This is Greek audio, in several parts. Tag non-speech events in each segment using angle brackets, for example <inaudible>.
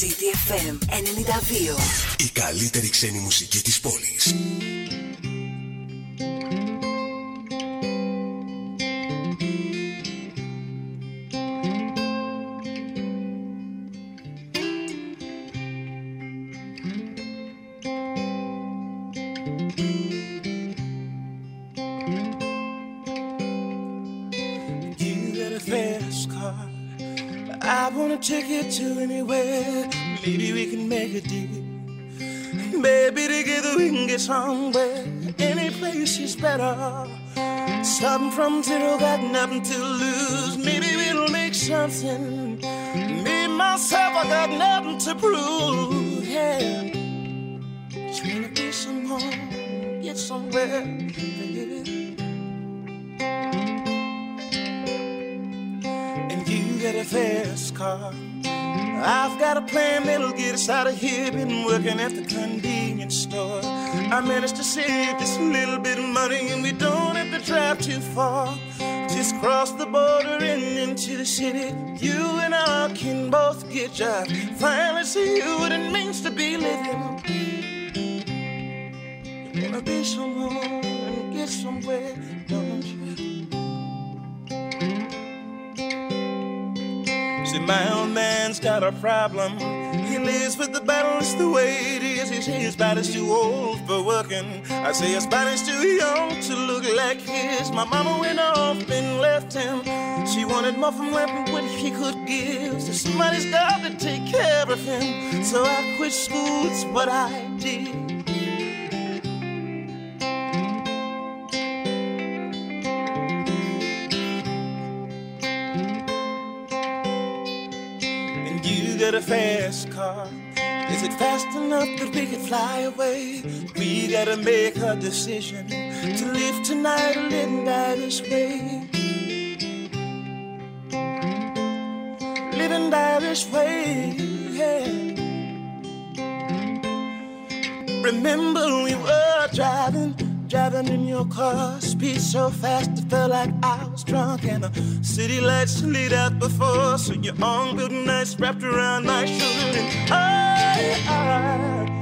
CTFM 92. Η καλύτερη ξένη μουσική της πόλης. Maybe together we can get somewhere. Any place is better. Starting from zero, got nothing to lose. Maybe we'll make something. Me, myself, I got nothing to prove. Yeah. Just wanna be someone, get somewhere, baby. And you get a fast car. I've got a plan that'll get us out of here. Been working at the convenience store. I managed to save a little bit of money, and we don't have to drive too far. Just cross the border and into the city. You and I can both get jobs. Finally see what it means to be living. You wanna be someone and get somewhere, don't you? See, my old man's got a problem. He lives with the battle, it's the way it is. He says his body's too old for working. I say his body's too young to look like his. My mama went off and left him. She wanted more from what he could give. So somebody's got to take care of him. So I quit school, it's what I did. Got a fast car. Is it fast enough that we can fly away? We gotta make a decision to live tonight or live die this way. Live and die this way, yeah. Remember we were driving, driving in your car, speed so fast it felt like I was drunk, and the city lights lit up before. So your arm felt nice wrapped around my shoulder, and I, I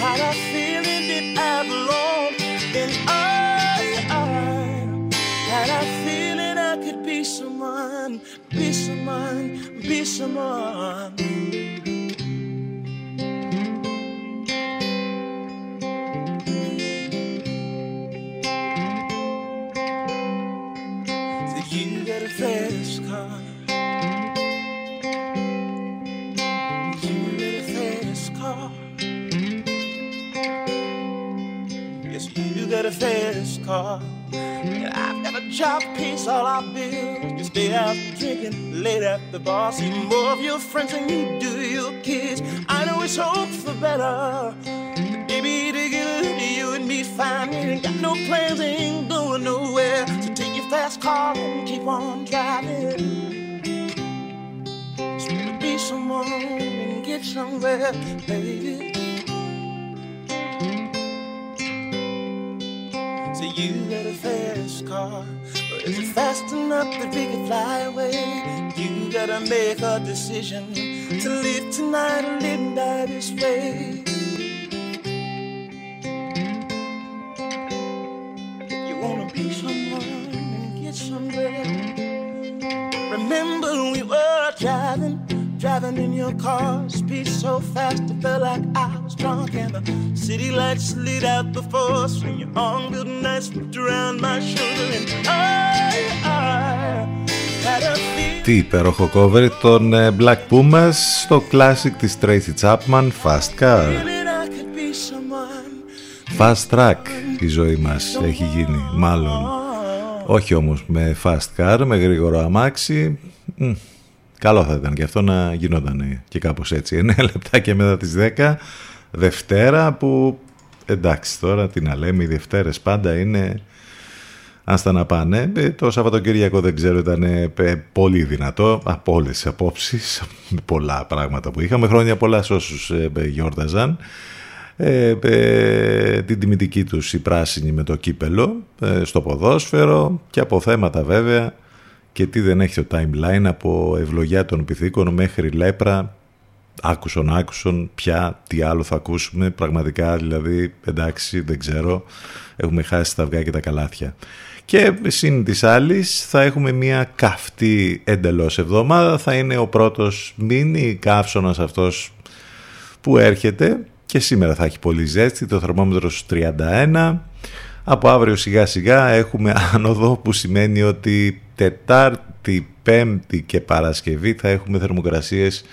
had a feeling that I belonged, and I, I had a feeling I could be someone, be someone, be someone. Fast car. You got a fast car. Yes, you got a fast car. And I've got a job, pays all our bills. You stay out drinking late at the bar. See more of your friends than you do your kids. I know it's hope for better. But Baby, together, you and me fine. Ain't got no plans, ain't going nowhere. Car and keep on driving. Just wanna be someone and get somewhere, baby. So you got a fast car, but is it fast enough that we can fly away? You gotta make a decision to live tonight or live and die this way. Driving in your car, speed so fast it felt like I was drunk, and the city lights lit out before us, and your arm felt nice wrapped around my shoulder, and I, I had a feeling. Τι υπέροχο cover των ε, Black Pumas στο classic της Tracy Chapman Fast Car. that I could be someone. Fast Track η ζωή μας έχει γίνει μάλλον. Όχι όμως με Fast Car, με γρήγορο αμάξι. Μμ, Καλό θα ήταν και αυτό να γινόταν και κάπως έτσι. 9 <laughs> λεπτά και μετά τις 10 Δευτέρα που εντάξει τώρα τι να λέμε οι Δευτέρες πάντα είναι άστα να πάνε. Ε, Το Σαββατοκύριακο δεν ξέρω ήταν ε, πολύ δυνατό από όλες τις απόψεις με πολλά πράγματα που είχαμε. Χρόνια πολλά σε όσους ε, ε, γιόρταζαν. Ε, ε, την τιμητική τους η πράσινη με το κύπελο ε, στο ποδόσφαιρο και από θέματα βέβαια και τι δεν έχει το timeline από ευλογιά των πυθίκων μέχρι λέπρα. Άκουσον άκουσον πια τι άλλο θα ακούσουμε. Πραγματικά δηλαδή εντάξει δεν ξέρω. Έχουμε χάσει τα αυγά και τα καλάθια. Και συν της άλλης θα έχουμε μια καυτή εντελώς εβδομάδα. Θα είναι ο πρώτος μίνι καύσωνας αυτός που έρχεται. Και σήμερα θα έχει πολύ ζέστη το θερμόμετρος στους 31 από αύριο σιγά σιγά έχουμε άνοδο που σημαίνει ότι Τετάρτη, Πέμπτη και Παρασκευή θα έχουμε θερμοκρασίες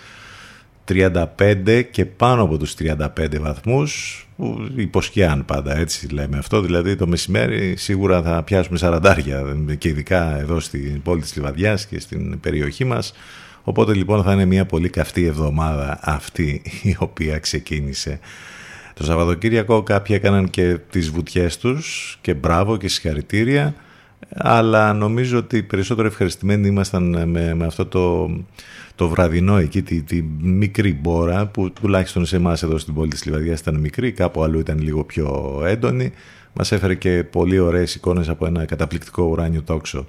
35 και πάνω από τους 35 βαθμούς που υποσκιάν πάντα έτσι λέμε αυτό. Δηλαδή το μεσημέρι σίγουρα θα πιάσουμε σαραντάρια και ειδικά εδώ στην πόλη της Λιβαδιάς και στην περιοχή μας. Οπότε λοιπόν θα είναι μια πολύ καυτή εβδομάδα αυτή η οποία ξεκίνησε. Το Σαββατοκύριακο κάποιοι έκαναν και τις βουτιές τους και μπράβο και συγχαρητήρια αλλά νομίζω ότι περισσότερο ευχαριστημένοι ήμασταν με, με αυτό το, το βραδινό εκεί, τη, τη μικρή μπόρα που τουλάχιστον σε εμάς εδώ στην πόλη της Λιβαδιάς ήταν μικρή, κάπου αλλού ήταν λίγο πιο έντονη. Μας έφερε και πολύ ωραίες εικόνες από ένα καταπληκτικό ουράνιο τόξο.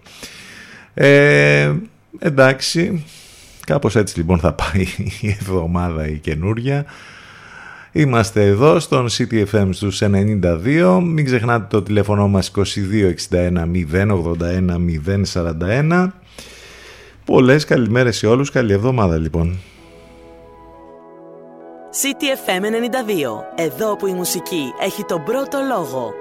Ε, εντάξει, κάπως έτσι λοιπόν θα πάει η εβδομάδα η καινούρια. Είμαστε εδώ στον CTFM στους 92. Μην ξεχνάτε το τηλέφωνο μας 2261 081 041. Πολλές καλημέρες σε όλους. Καλή εβδομάδα λοιπόν. CTFM 92. Εδώ που η μουσική έχει τον πρώτο λόγο.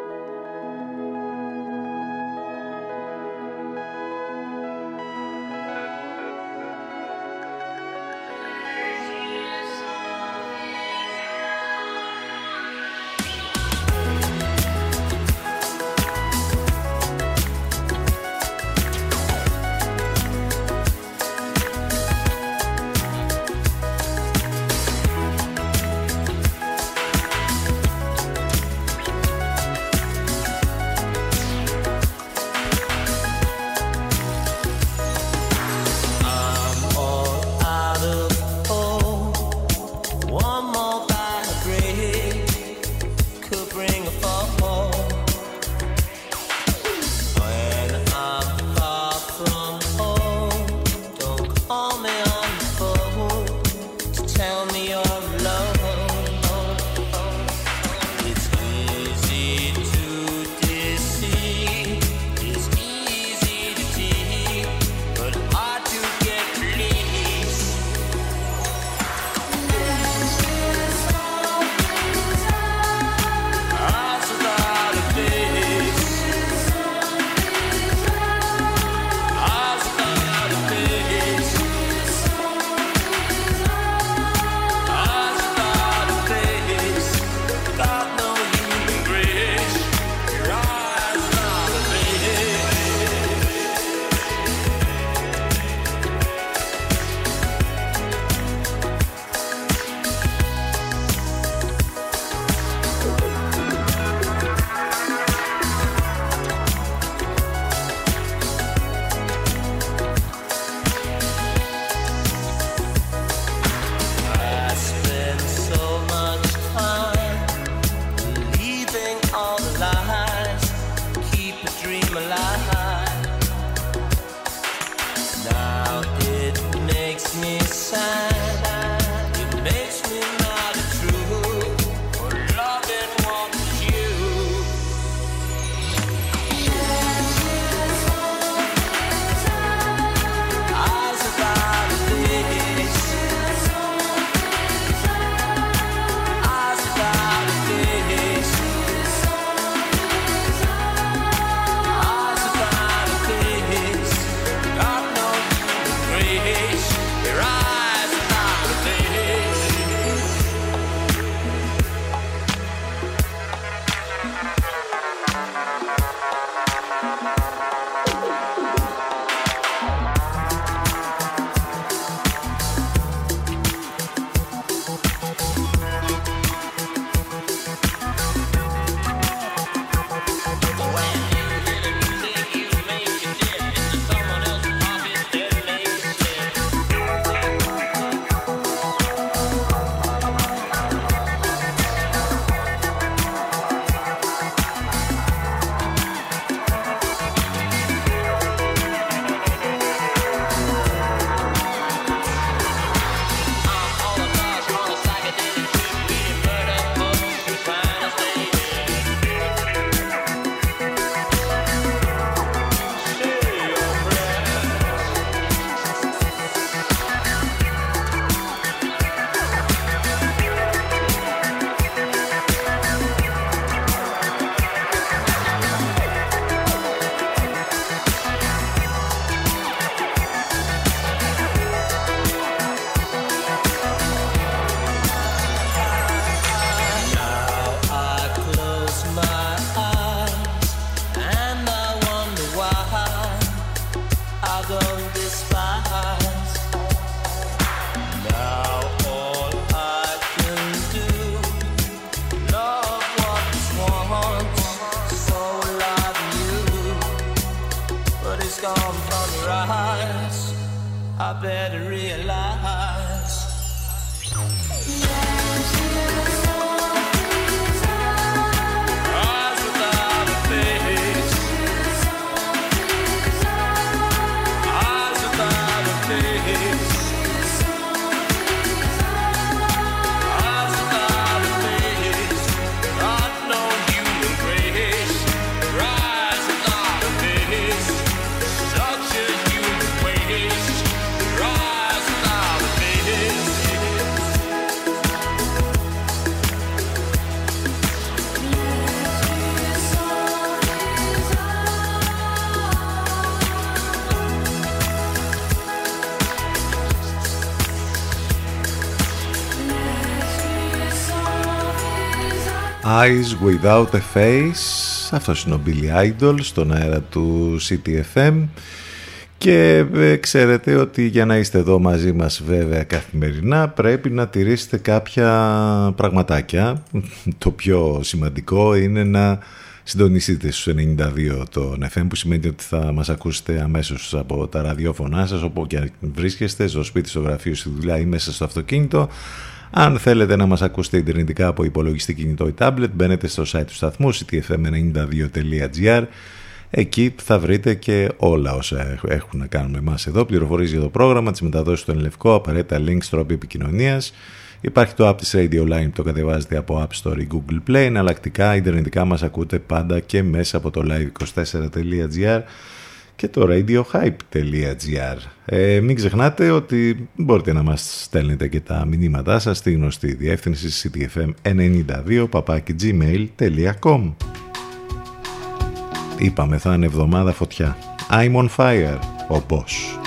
Eyes Without a Face. Αυτός είναι ο Billy Idol στον αέρα του CTFM και ε, ξέρετε ότι για να είστε εδώ μαζί μας βέβαια καθημερινά πρέπει να τηρήσετε κάποια πραγματάκια. Το πιο σημαντικό είναι να συντονιστείτε στους 92 τον FM που σημαίνει ότι θα μας ακούσετε αμέσως από τα ραδιόφωνά σας όπου και αν βρίσκεστε στο σπίτι, στο γραφείο, στη δουλειά ή μέσα στο αυτοκίνητο αν θέλετε να μας ακούσετε ιντερνετικά από υπολογιστή κινητό ή tablet, μπαίνετε στο site του σταθμού ctfm92.gr Εκεί θα βρείτε και όλα όσα έχουν να κάνουν με εμάς εδώ. Πληροφορίες για το πρόγραμμα, τις μεταδόσεις του Ενλευκό, απαραίτητα links, τρόποι επικοινωνίας. Υπάρχει το app της Radio Line που το κατεβάζετε από App Store ή Google Play. Εναλλακτικά, ιντερνετικά μας ακούτε πάντα και μέσα από το live24.gr και το radiohype.gr. Ε, μην ξεχνάτε ότι μπορείτε να μας στέλνετε και τα μηνύματά σας στη γνωστή διεύθυνση ctfm92 gmail.com Είπαμε θα είναι εβδομάδα φωτιά. I'm on fire, ο Boss.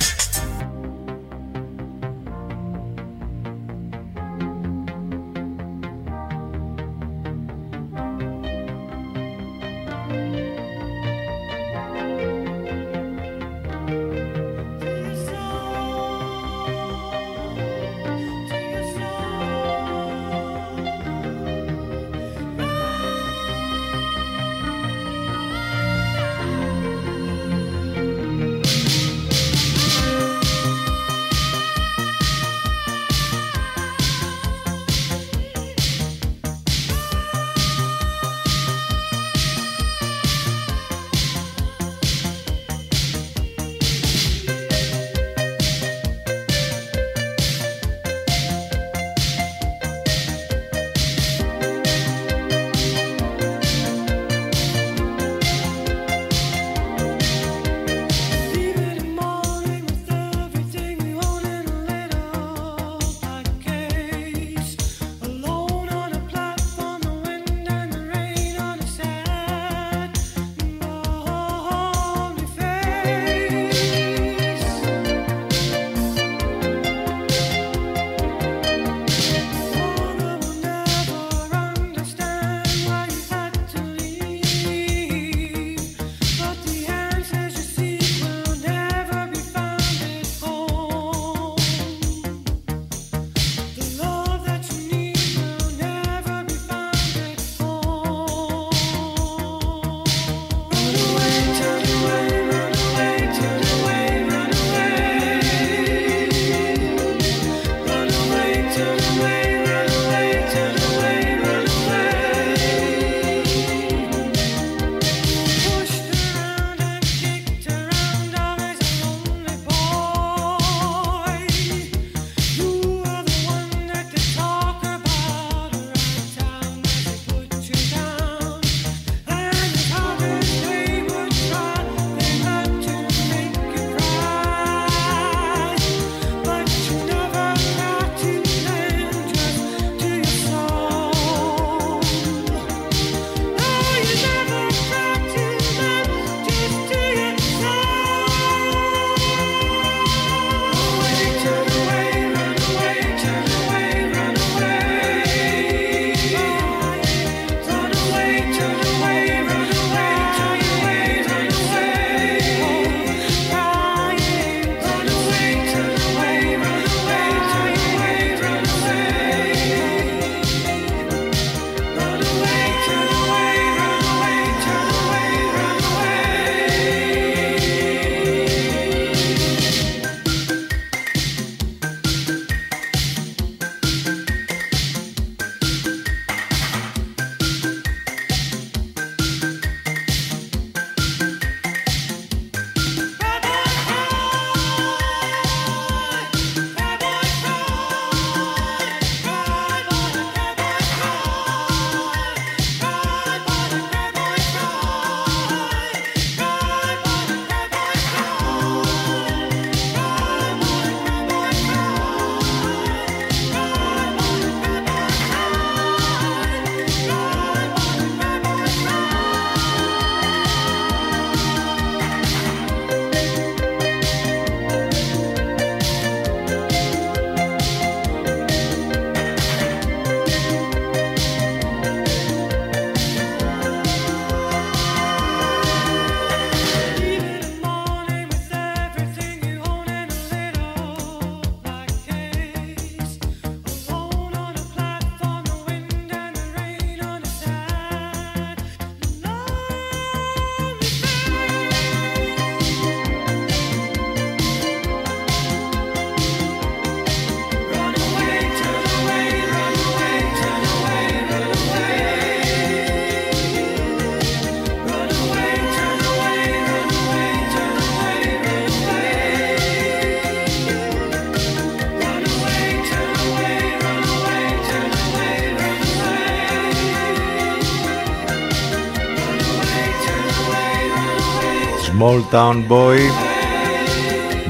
Small Town Boy.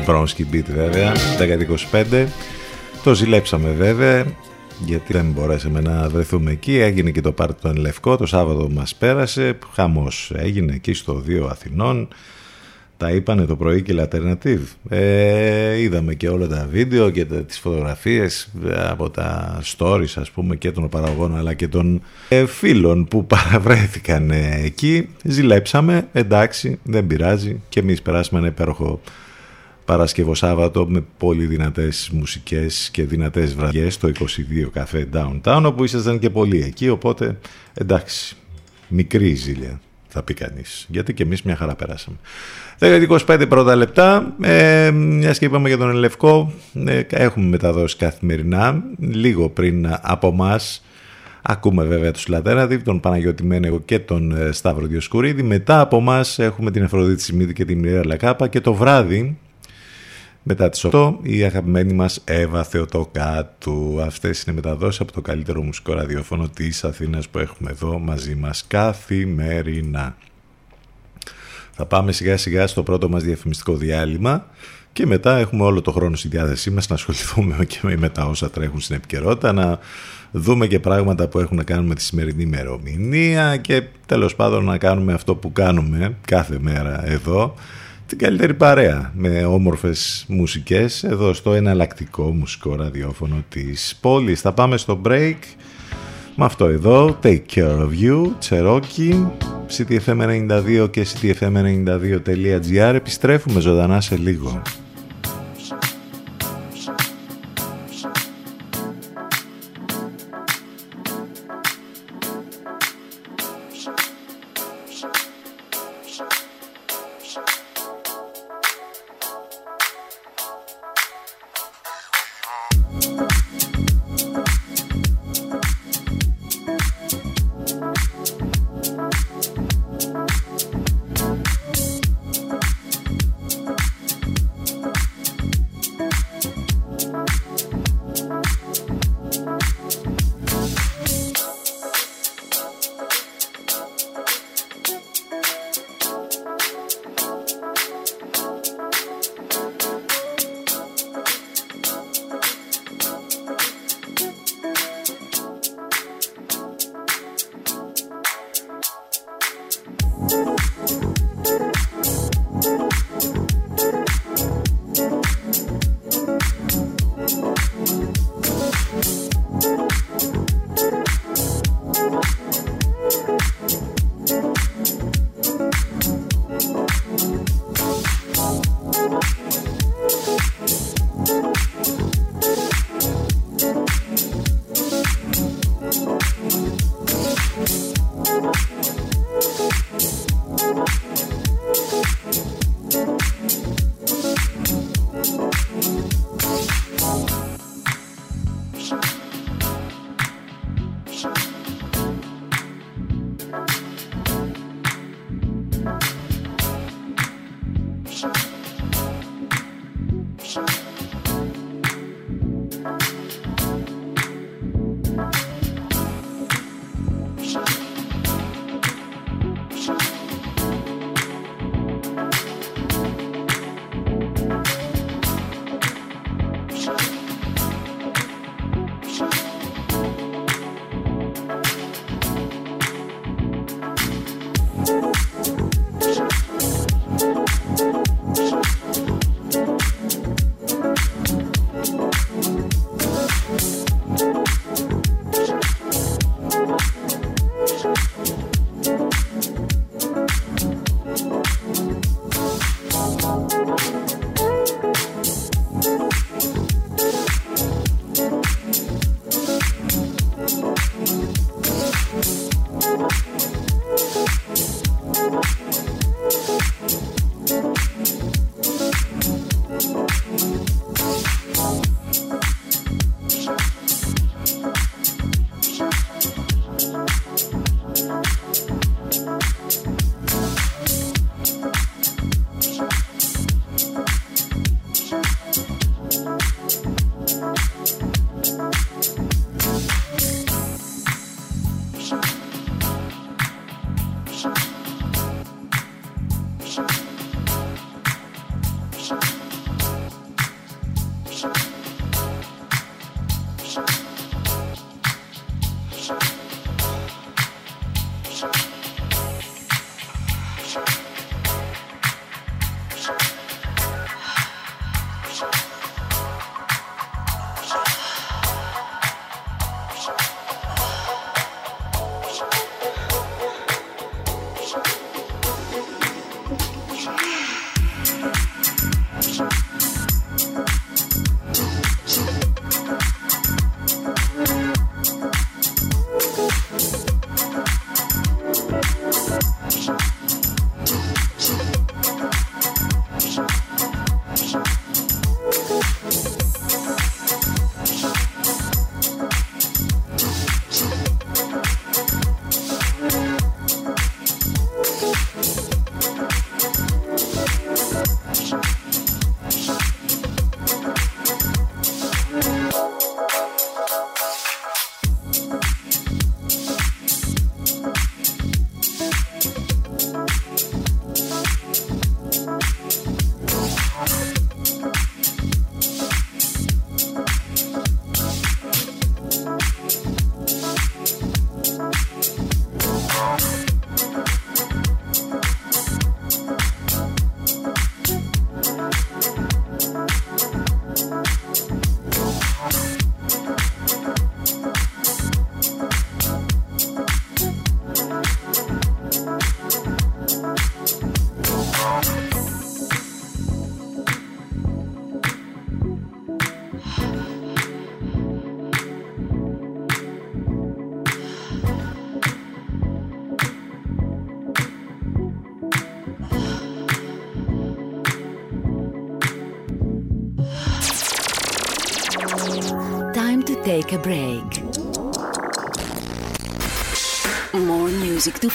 Bronski Beat βέβαια 10-25 το ζηλέψαμε βέβαια γιατί δεν μπορέσαμε να βρεθούμε εκεί. Έγινε και το πάρτι του Λευκό το Σάββατο μας πέρασε. Χαμός έγινε εκεί στο 2 Αθηνών τα είπανε το πρωί και Alternative. Ε, είδαμε και όλα τα βίντεο και τα, τις φωτογραφίες από τα stories ας πούμε και των παραγωγών αλλά και των ε, φίλων που <laughs> παραβρέθηκαν ε, εκεί. Ζηλέψαμε, εντάξει, δεν πειράζει και εμείς περάσαμε ένα υπέροχο Παρασκευό Σάββατο με πολύ δυνατές μουσικές και δυνατές βραδιές στο 22 καφέ Downtown όπου ήσασταν και πολλοί εκεί οπότε εντάξει μικρή ζήλια θα πει κανείς. Γιατί και εμείς μια χαρά περάσαμε. 10-25 πρώτα λεπτά. Ε, μιας και είπαμε για τον Ελευκό, ε, έχουμε μεταδώσει καθημερινά. Λίγο πριν από εμά. Ακούμε βέβαια τους Λατέραδη, τον Παναγιώτη Μένεγο και τον ε, Σταύρο Διοσκουρίδη. Μετά από εμά έχουμε την Αφροδίτη Σιμίδη και την Μιρέα Λακάπα και το βράδυ μετά τις 8 η αγαπημένη μας Εύα Θεοτοκάτου. Αυτές είναι μεταδόσεις από το καλύτερο μουσικό ραδιόφωνο της Αθήνας που έχουμε εδώ μαζί μας καθημερινά. Θα πάμε σιγά σιγά στο πρώτο μας διαφημιστικό διάλειμμα και μετά έχουμε όλο το χρόνο στη διάθεσή μας να ασχοληθούμε και με τα όσα τρέχουν στην επικαιρότητα, να δούμε και πράγματα που έχουν να κάνουν με τη σημερινή ημερομηνία και τέλος πάντων να κάνουμε αυτό που κάνουμε κάθε μέρα εδώ την καλύτερη παρέα με όμορφες μουσικές εδώ στο εναλλακτικό μουσικό ραδιόφωνο της πόλης. Θα πάμε στο break με αυτό εδώ, Take Care of You, Cherokee, CTFM92 και CTFM92.gr. Επιστρέφουμε ζωντανά σε λίγο.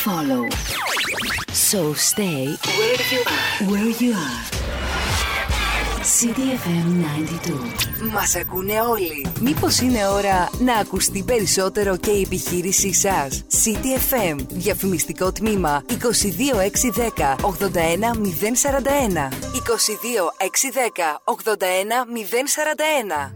Follow. So stay where you are. Where you are. CDFM 92. Μας ακούνε όλοι. Μήπως είναι ώρα να ακουστεί περισσότερο και η επιχείρησή σας; CDFM. Διαφημιστικό τμήμα 22610 81041. 22610 81041.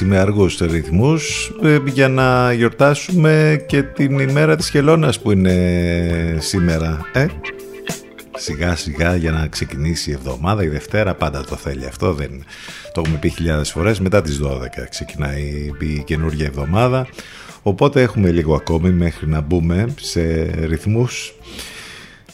Έτσι με αργούς ρυθμούς ε, για να γιορτάσουμε και την ημέρα της χελώνας που είναι σήμερα. Ε; Σιγά σιγά για να ξεκινήσει η εβδομάδα, η Δευτέρα πάντα το θέλει αυτό, δεν το έχουμε πει χιλιάδες φορές, μετά τις 12 ξεκινάει η καινούργια εβδομάδα, οπότε έχουμε λίγο ακόμη μέχρι να μπούμε σε ρυθμούς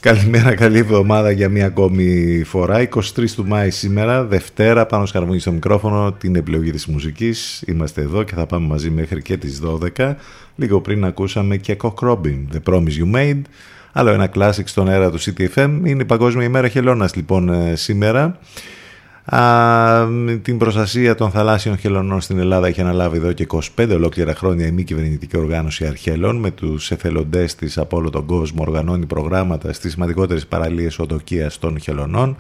Καλημέρα, καλή εβδομάδα για μία ακόμη φορά. 23 του Μάη σήμερα, Δευτέρα, πάνω σκαρβούνι στο μικρόφωνο, την επιλογή της μουσικής. Είμαστε εδώ και θα πάμε μαζί μέχρι και τις 12. Λίγο πριν ακούσαμε και Cock Robin, The Promise You Made. Άλλο ένα classic στον αέρα του CTFM. Είναι η Παγκόσμια ημέρα χελώνας λοιπόν ε, σήμερα. Α, την προστασία των θαλάσσιων χελωνών στην Ελλάδα έχει αναλάβει εδώ και 25 ολόκληρα χρόνια η μη κυβερνητική οργάνωση Αρχέλων με τους εθελοντές της από όλο τον κόσμο οργανώνει προγράμματα στις σημαντικότερες παραλίες οδοκίας των χελωνών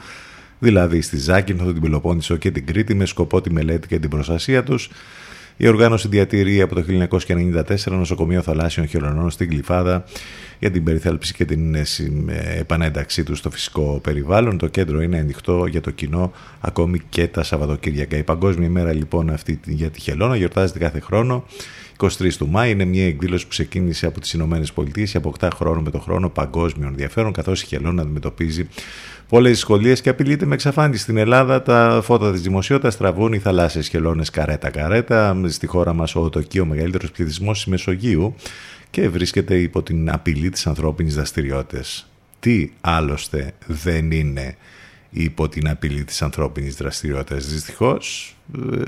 δηλαδή στη Ζάκυνθο, την Πελοπόννησο και την Κρήτη με σκοπό τη μελέτη και την προστασία τους. Η οργάνωση διατηρεί από το 1994 νοσοκομείο θαλάσσιων χελωνών στην Γλυφάδα για την περιθάλψη και την επανένταξή τους στο φυσικό περιβάλλον. Το κέντρο είναι ανοιχτό για το κοινό ακόμη και τα Σαββατοκύριακα. Η Παγκόσμια ημέρα λοιπόν αυτή για τη χελώνα γιορτάζεται κάθε χρόνο. 23 του Μάη είναι μια εκδήλωση που ξεκίνησε από τις Ηνωμένες Πολιτείες και αποκτά χρόνο με το χρόνο παγκόσμιο ενδιαφέρον καθώς η χελώνα αντιμετωπίζει πολλές δυσκολίες και απειλείται με εξαφάνιση. Στην Ελλάδα τα φώτα της δημοσιότητας τραβούν οι θαλάσσιες χελώνες καρέτα-καρέτα. Στη χώρα μας ο Τοκίο, ο μεγαλύτερος πληθυσμός της Μεσογείου και βρίσκεται υπό την απειλή της ανθρώπινης δραστηριότητας. Τι άλλωστε δεν είναι υπό την απειλή της ανθρώπινης δραστηριότητας. Δυστυχώς ε,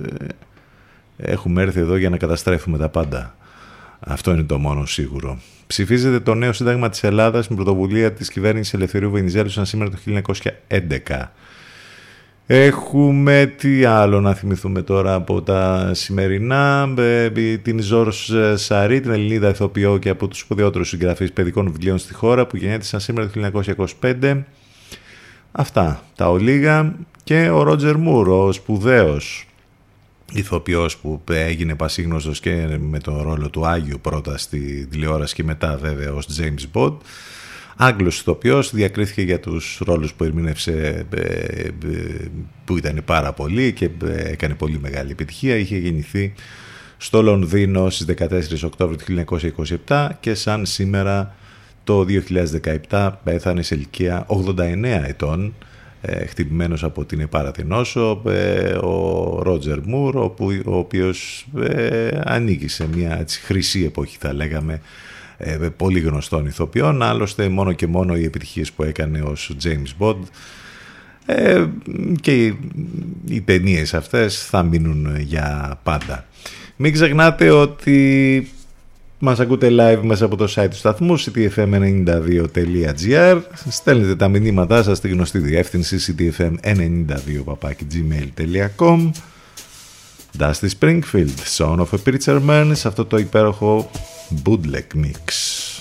έχουμε έρθει εδώ για να καταστρέφουμε τα πάντα. Αυτό είναι το μόνο σίγουρο. Ψηφίζεται το νέο Σύνταγμα της Ελλάδας με πρωτοβουλία της κυβέρνησης Ελευθερίου Βενιζέλου σαν σήμερα το 1911. Έχουμε τι άλλο να θυμηθούμε τώρα από τα σημερινά. Την Ζόρς Σαρή, την Ελληνίδα ηθοποιό και από τους σπουδαιότερους συγγραφείς παιδικών βιβλίων στη χώρα που γεννιέται σήμερα το 1925. Αυτά τα ολίγα και ο Ρότζερ Μουρ, ο σπουδαίος ηθοποιός που έγινε πασίγνωστος και με τον ρόλο του Άγιου πρώτα στη τηλεόραση και μετά βέβαια ως James Bond Άγγλος ηθοποιός, διακρίθηκε για τους ρόλους που ερμήνευσε ε, ε, που ήταν πάρα πολλοί και ε, έκανε πολύ μεγάλη επιτυχία. Είχε γεννηθεί στο Λονδίνο στις 14 Οκτώβρη του 1927 και σαν σήμερα το 2017 πέθανε σε ηλικία 89 ετών χτυπημένος από την επάρατη νόσο ο Ρότζερ Μουρ ο οποίος ανήκει σε μια έτσι, χρυσή εποχή θα λέγαμε ε, πολύ γνωστών ηθοποιών, άλλωστε μόνο και μόνο οι επιτυχίες που έκανε ως James Bond ε, και οι, οι ταινίες αυτές θα μείνουν για πάντα. Μην ξεχνάτε ότι μας ακούτε live μέσα από το site του σταθμού ctfm92.gr Στέλνετε τα μηνύματά σας στη γνωστή διεύθυνση ctfm92.gmail.com Dusty Springfield, Son of a Preacher Man σε αυτό το υπέροχο bootleg mix.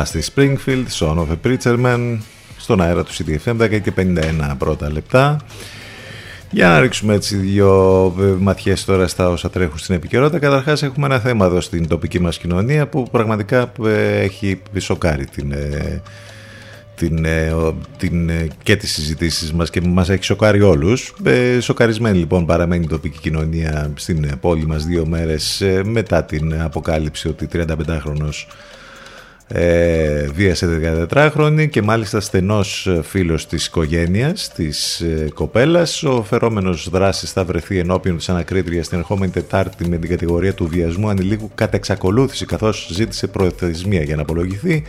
Dusty Springfield, Son of a στον αέρα του CDFM 10 και 51 πρώτα λεπτά. Για να ρίξουμε έτσι δύο ε, ματιές τώρα στα όσα τρέχουν στην επικαιρότητα. Καταρχάς έχουμε ένα θέμα εδώ στην τοπική μας κοινωνία που πραγματικά ε, έχει σοκάρει την, ε, την, την, και τις συζητήσεις μας και μας έχει σοκάρει όλους. Σοκαρισμένη λοιπόν παραμένει η τοπική κοινωνία στην πόλη μας δύο μέρες μετά την αποκάλυψη ότι 35χρονος ε, βίασε 14χρονη και μάλιστα στενός φίλος της οικογένειας της ε, κοπέλας. Ο φερόμενος δράσης θα βρεθεί ενώπιον της ανακρίτριας την ερχόμενη Τετάρτη με την κατηγορία του βιασμού ανηλίκου κατά εξακολούθηση καθώς ζήτησε προεθεσμία για να απολογηθεί.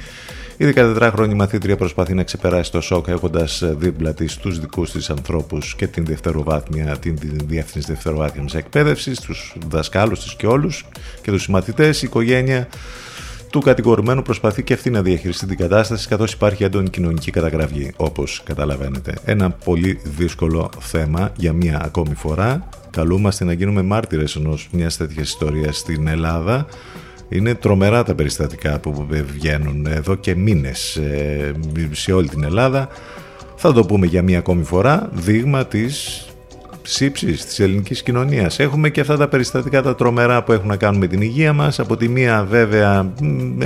Η 14χρονη μαθήτρια προσπαθεί να ξεπεράσει το σοκ έχοντας δίπλα της τους δικούς της ανθρώπους και την δευτεροβάθμια, την, την διεύθυνση δευτεροβάθμιας εκπαίδευσης, τους δασκάλους της και όλους και τους συμμαθητές. Η οικογένεια του κατηγορουμένου προσπαθεί και αυτή να διαχειριστεί την κατάσταση καθώς υπάρχει έντονη κοινωνική καταγραφή, όπως καταλαβαίνετε. Ένα πολύ δύσκολο θέμα για μία ακόμη φορά. Καλούμαστε να γίνουμε μάρτυρες ενός μιας τέτοιας ιστορίας στην Ελλάδα. Είναι τρομερά τα περιστατικά που βγαίνουν εδώ και μήνες ε, σε όλη την Ελλάδα. Θα το πούμε για μία ακόμη φορά, δείγμα της ψήψης της ελληνικής κοινωνίας. Έχουμε και αυτά τα περιστατικά τα τρομερά που έχουν να κάνουν με την υγεία μας. Από τη μία βέβαια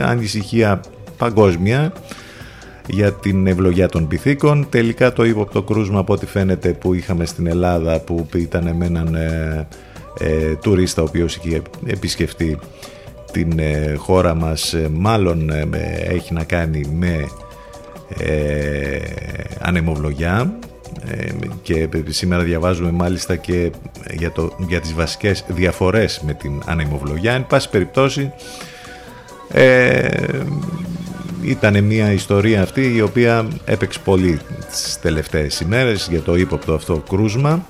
ανησυχία παγκόσμια για την ευλογιά των πυθίκων. Τελικά το ύποπτο κρούσμα από ό,τι φαίνεται που είχαμε στην Ελλάδα που ήταν με έναν ε, ε, τουρίστα ο οποίος είχε επισκεφτεί την ε, χώρα μας ε, μάλλον ε, έχει να κάνει με ε, ανεμοβλογιά και σήμερα διαβάζουμε μάλιστα και για, το, για τις βασικές διαφορές με την ανεμοβλογιά εν πάση περιπτώσει ε, ήταν μια ιστορία αυτή η οποία έπαιξε πολύ τις τελευταίες ημέρες για το ύποπτο αυτό κρούσμα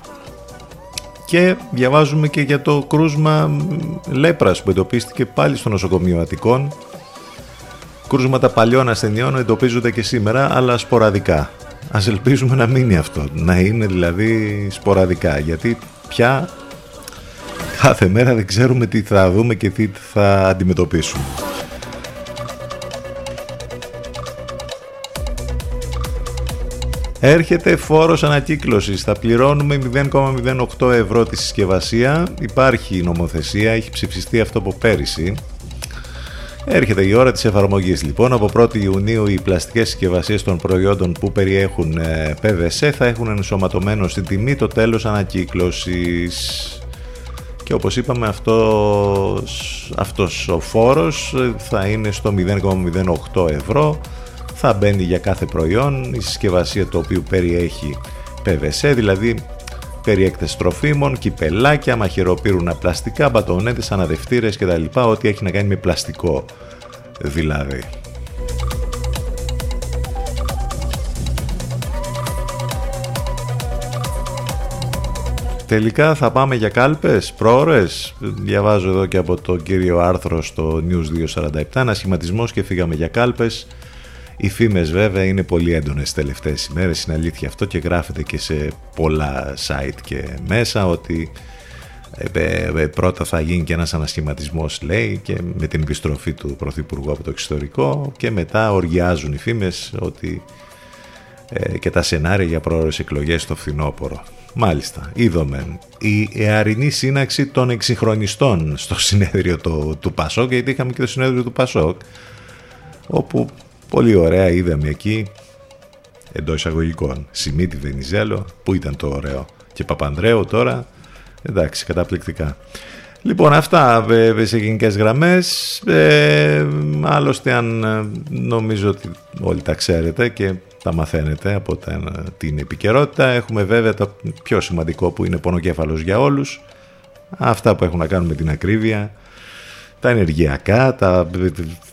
και διαβάζουμε και για το κρούσμα λέπρας που εντοπίστηκε πάλι στο νοσοκομείο Αττικών. Κρούσματα παλιών ασθενειών εντοπίζονται και σήμερα, αλλά σποραδικά. Ας ελπίζουμε να μείνει αυτό, να είναι δηλαδή σποραδικά, γιατί πια κάθε μέρα δεν ξέρουμε τι θα δούμε και τι θα αντιμετωπίσουμε. Έρχεται φόρος ανακύκλωσης, θα πληρώνουμε 0,08 ευρώ τη συσκευασία, υπάρχει νομοθεσία, έχει ψηφιστεί αυτό από πέρυσι. Έρχεται η ώρα της εφαρμογής λοιπόν, από 1η Ιουνίου οι πλαστικές συσκευασίες των προϊόντων που περιέχουν PVC θα έχουν ενσωματωμένο στην τιμή το τέλος ανακύκλωσης. Και όπως είπαμε αυτός, αυτός ο φόρος θα είναι στο 0,08 ευρώ θα μπαίνει για κάθε προϊόν η συσκευασία το οποίο περιέχει PVC, δηλαδή περιέκτες τροφίμων, κυπελάκια, μαχαιροπύρουνα πλαστικά, μπατονέτες, αναδευτήρες κτλ. Ό,τι έχει να κάνει με πλαστικό δηλαδή. Τελικά θα πάμε για κάλπες, πρόορες. Διαβάζω εδώ και από το κύριο άρθρο στο News 247 ένα σχηματισμός και φύγαμε για κάλπες. Οι φήμες βέβαια είναι πολύ έντονες τις τελευταίες ημέρες, είναι αλήθεια αυτό και γράφεται και σε πολλά site και μέσα ότι ε, ε, ε, πρώτα θα γίνει και ένας ανασχηματισμός λέει και με την επιστροφή του Πρωθυπουργού από το εξωτερικό και μετά οργιάζουν οι φήμες ότι και τα σενάρια για πρόορες εκλογές στο φθινόπωρο. Μάλιστα, είδαμε η εαρινή σύναξη των εξυγχρονιστών στο συνέδριο του, του Πασόκ γιατί είχαμε και το συνέδριο του Πασόκ όπου Πολύ ωραία είδαμε εκεί εντός εισαγωγικών. Σιμίτη Βενιζέλο, που ήταν το ωραίο. Και Παπανδρέου τώρα, εντάξει, καταπληκτικά. Λοιπόν, αυτά σε γενικές γραμμές. Ε, άλλωστε, αν ε, νομίζω ότι όλοι τα ξέρετε και τα μαθαίνετε από την επικαιρότητα, έχουμε βέβαια το πιο σημαντικό που είναι πονοκέφαλος για όλους. Αυτά που έχουν να κάνουν με την ακρίβεια, τα ενεργειακά, τα,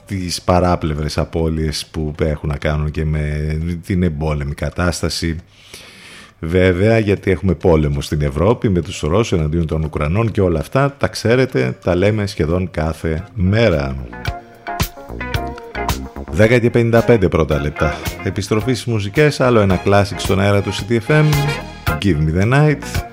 τις παράπλευρες απώλειες που έχουν να κάνουν και με την εμπόλεμη κατάσταση. Βέβαια, γιατί έχουμε πόλεμο στην Ευρώπη με τους Ρώσους εναντίον των Ουκρανών και όλα αυτά, τα ξέρετε, τα λέμε σχεδόν κάθε μέρα. 10 και 55 πρώτα λεπτά. Επιστροφή στις μουσικές, άλλο ένα classic στον αέρα του CTFM. Give me the night.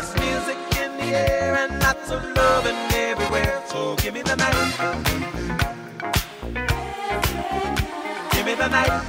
There's music in the air and lots of loving everywhere. So give me the night. Give me the night.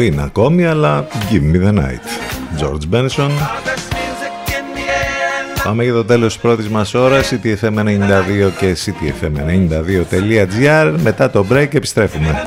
είναι ακόμη, αλλά give me the night. George Benson. Πάμε για το τέλος της πρώτης μας ώρας, ctfm92 και ctfm92.gr. Μετά το break επιστρέφουμε.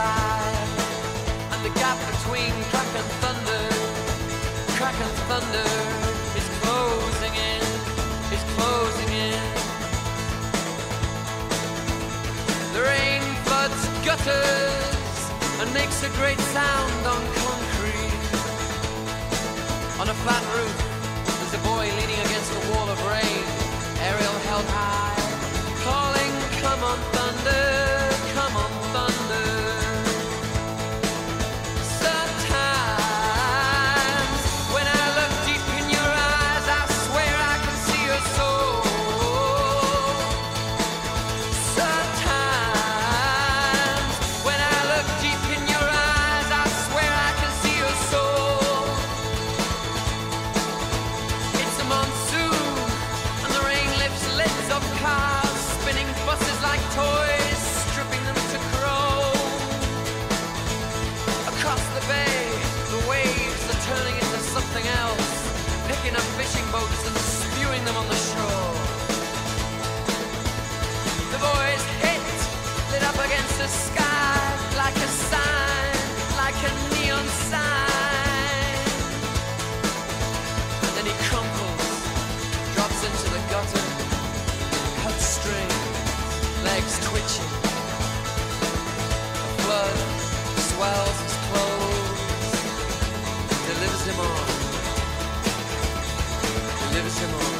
And the gap between crack and thunder Crack and thunder is closing in Is closing in. The rain floods gutters And makes a great sound on concrete. On a flat roof There's a boy leaning against a wall of rain. Aerial held high Calling come on Bellissimo.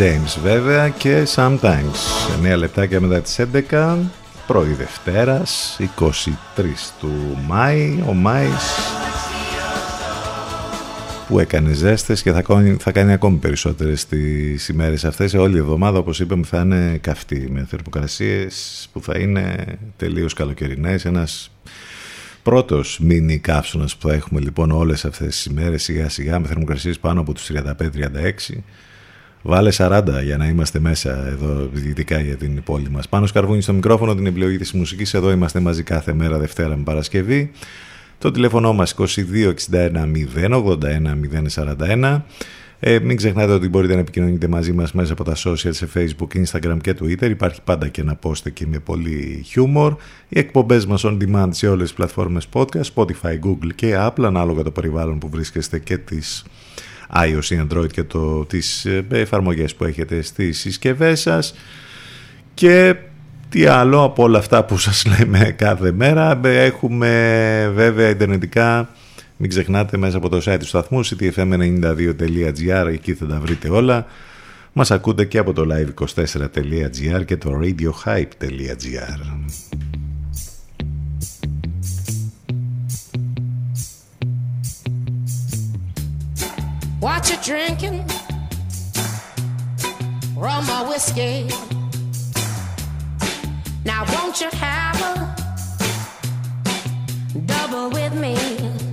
James βέβαια και Sometimes 9 λεπτάκια μετά τις 11 πρωί Δευτέρας 23 του Μάη ο Μάης που έκανε ζέστες και θα κάνει, θα κάνει ακόμη περισσότερες τις ημέρες αυτές όλη η εβδομάδα. Όπως είπαμε θα είναι καυτή με θερμοκρασίες που θα είναι τελείως καλοκαιρινές. Ένας πρώτος μίνι καύσωνας που θα έχουμε λοιπόν όλες αυτές τις ημέρες σιγά σιγά με θερμοκρασίες πάνω από τους 35-36 Βάλε 40 για να είμαστε μέσα εδώ, ειδικά για την πόλη μας. Πάνω σκαρβούνι στο μικρόφωνο, την επιλογή της μουσικής. Εδώ είμαστε μαζί κάθε μέρα, Δευτέρα με Παρασκευή. Το τηλέφωνο μας 2261 081 041. Ε, μην ξεχνάτε ότι μπορείτε να επικοινωνείτε μαζί μας μέσα από τα social σε Facebook, Instagram και Twitter. Υπάρχει πάντα και ένα post εκεί με πολύ χιούμορ. Οι εκπομπές μας on demand σε όλες τις πλατφόρμες podcast, Spotify, Google και Apple, ανάλογα το περιβάλλον που βρίσκεστε και τις iOS ή Android και το, τις ε, εφαρμογές που έχετε στις συσκευές σας. Και τι άλλο από όλα αυτά που σας λέμε κάθε μέρα έχουμε βέβαια ιντερνετικά μην ξεχνάτε μέσα από το site του σταθμού ctfm92.gr εκεί θα τα βρείτε όλα. Μας ακούτε και από το live24.gr και το radiohype.gr What you drinking? Rum or whiskey? Now won't you have a double with me?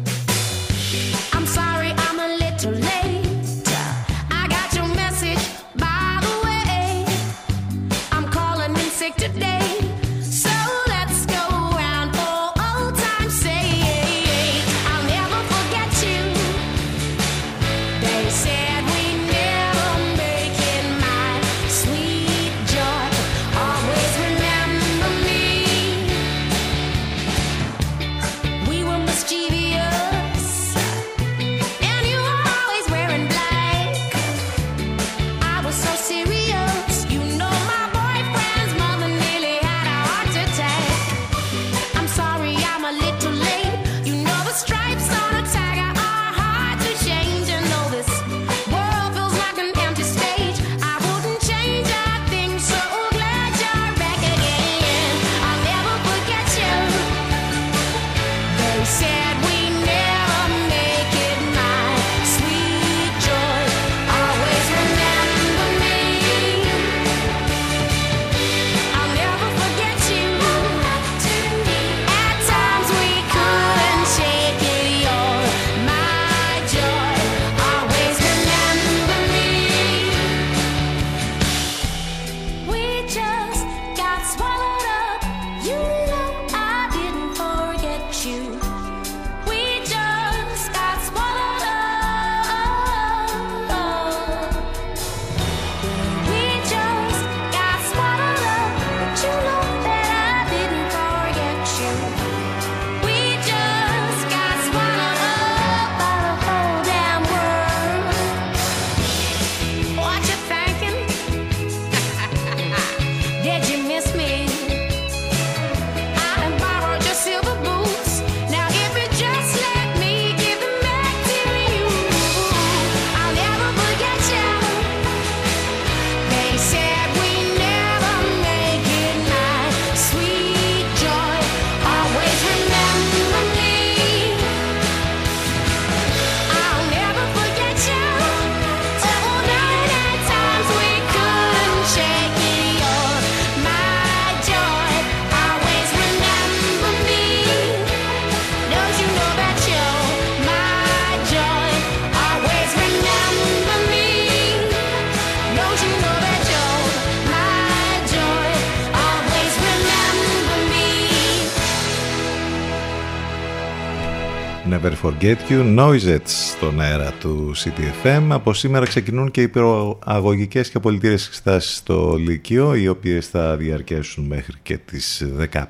Forget You, Noisets στον αέρα του CTFM. Από σήμερα ξεκινούν και οι προαγωγικές και πολιτήρες εξετάσεις στο Λύκειο, οι οποίες θα διαρκέσουν μέχρι και τις 15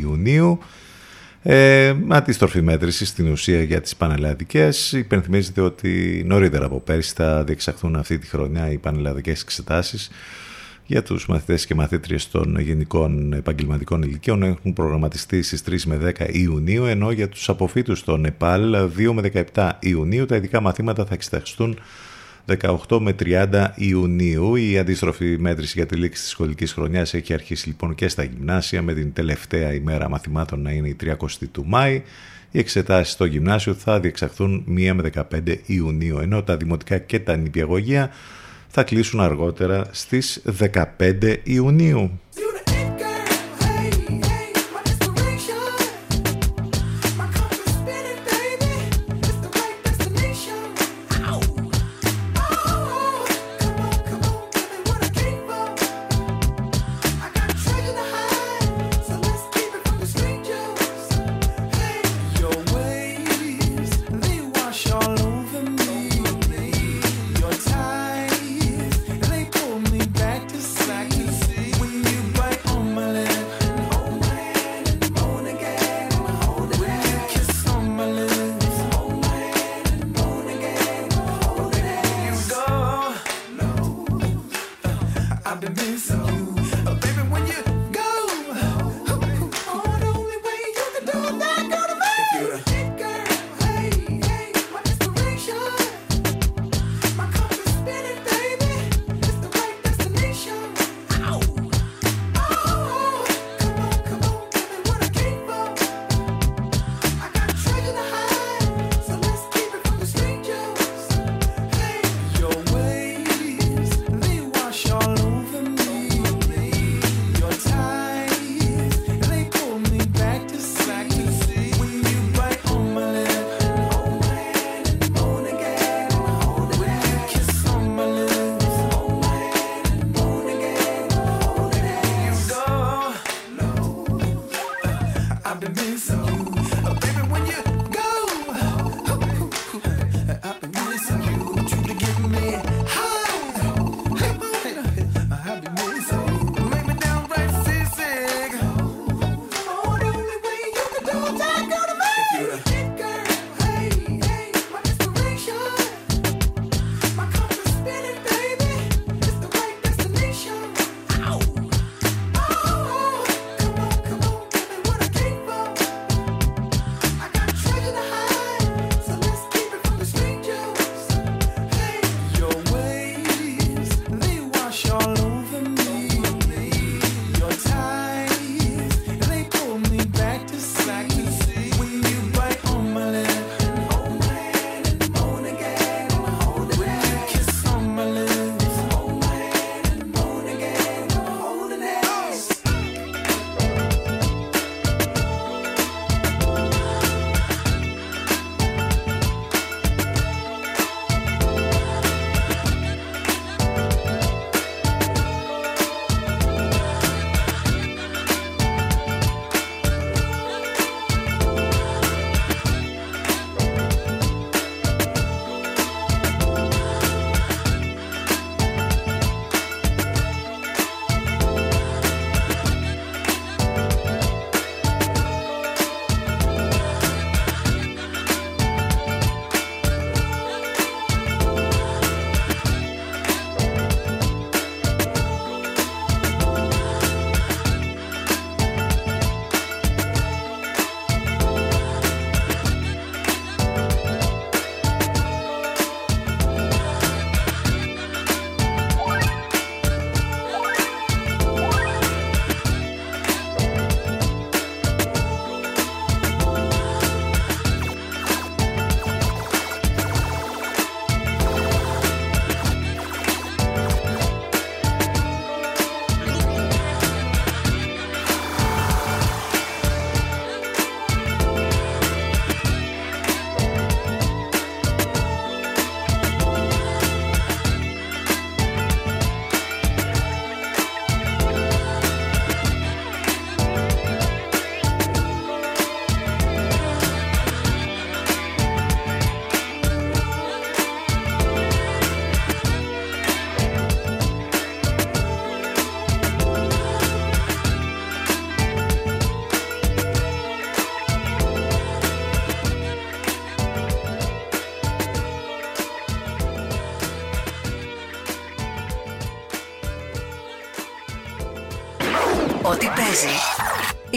Ιουνίου. Ε, αντίστροφη μέτρησης στην ουσία για τις πανελλαδικές. Υπενθυμίζεται ότι νωρίτερα από πέρσι θα διεξαχθούν αυτή τη χρονιά οι πανελλαδικές εξετάσεις για τους μαθητές και μαθήτριες των γενικών επαγγελματικών ηλικίων έχουν προγραμματιστεί στις 3 με 10 Ιουνίου, ενώ για τους αποφύτους στο Νεπάλ 2 με 17 Ιουνίου τα ειδικά μαθήματα θα εξεταστούν 18 με 30 Ιουνίου. Η αντίστροφη μέτρηση για τη λήξη της σχολικής χρονιάς έχει αρχίσει λοιπόν και στα γυμνάσια με την τελευταία ημέρα μαθημάτων να είναι η 30 του Μάη. Οι εξετάσεις στο γυμνάσιο θα διεξαχθούν 1 με 15 Ιουνίου, ενώ τα δημοτικά και τα νηπιαγωγεία θα κλείσουν αργότερα στις 15 Ιουνίου.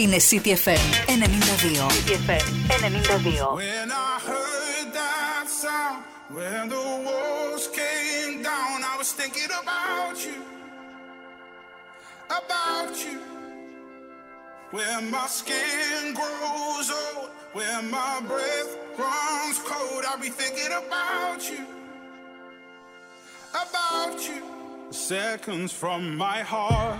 Είναι CTFM 92. CTFM 92. When I heard that sound, when the walls came down, I was thinking about you, about you. Where my skin grows old, where my breath runs cold, I'll be thinking about you, about you. Seconds from my heart,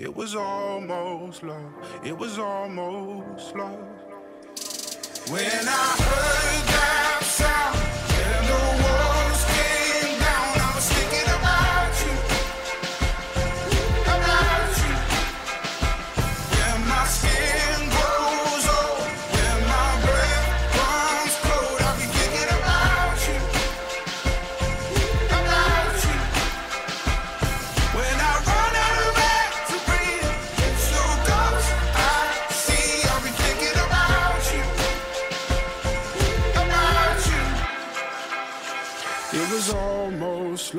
It was almost love, it was almost love. When I heard that sound,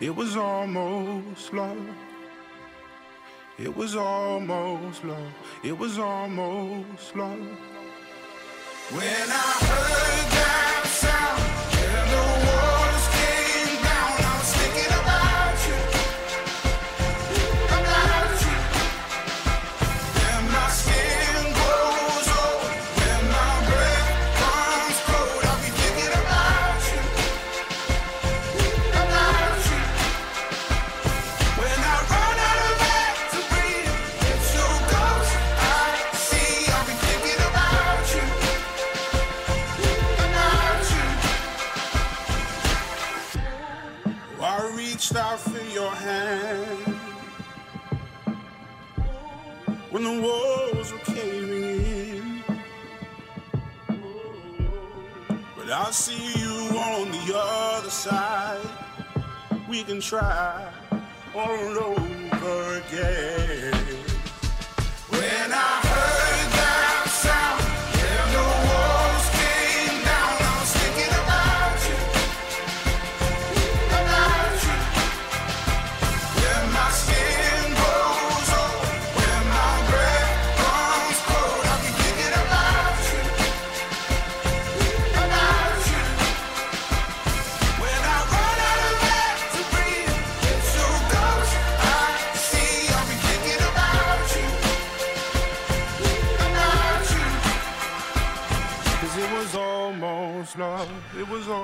it was almost love. It was almost love, it was almost love. When I heard that the walls were caving in. But I see you on the other side. We can try all over again. When I heard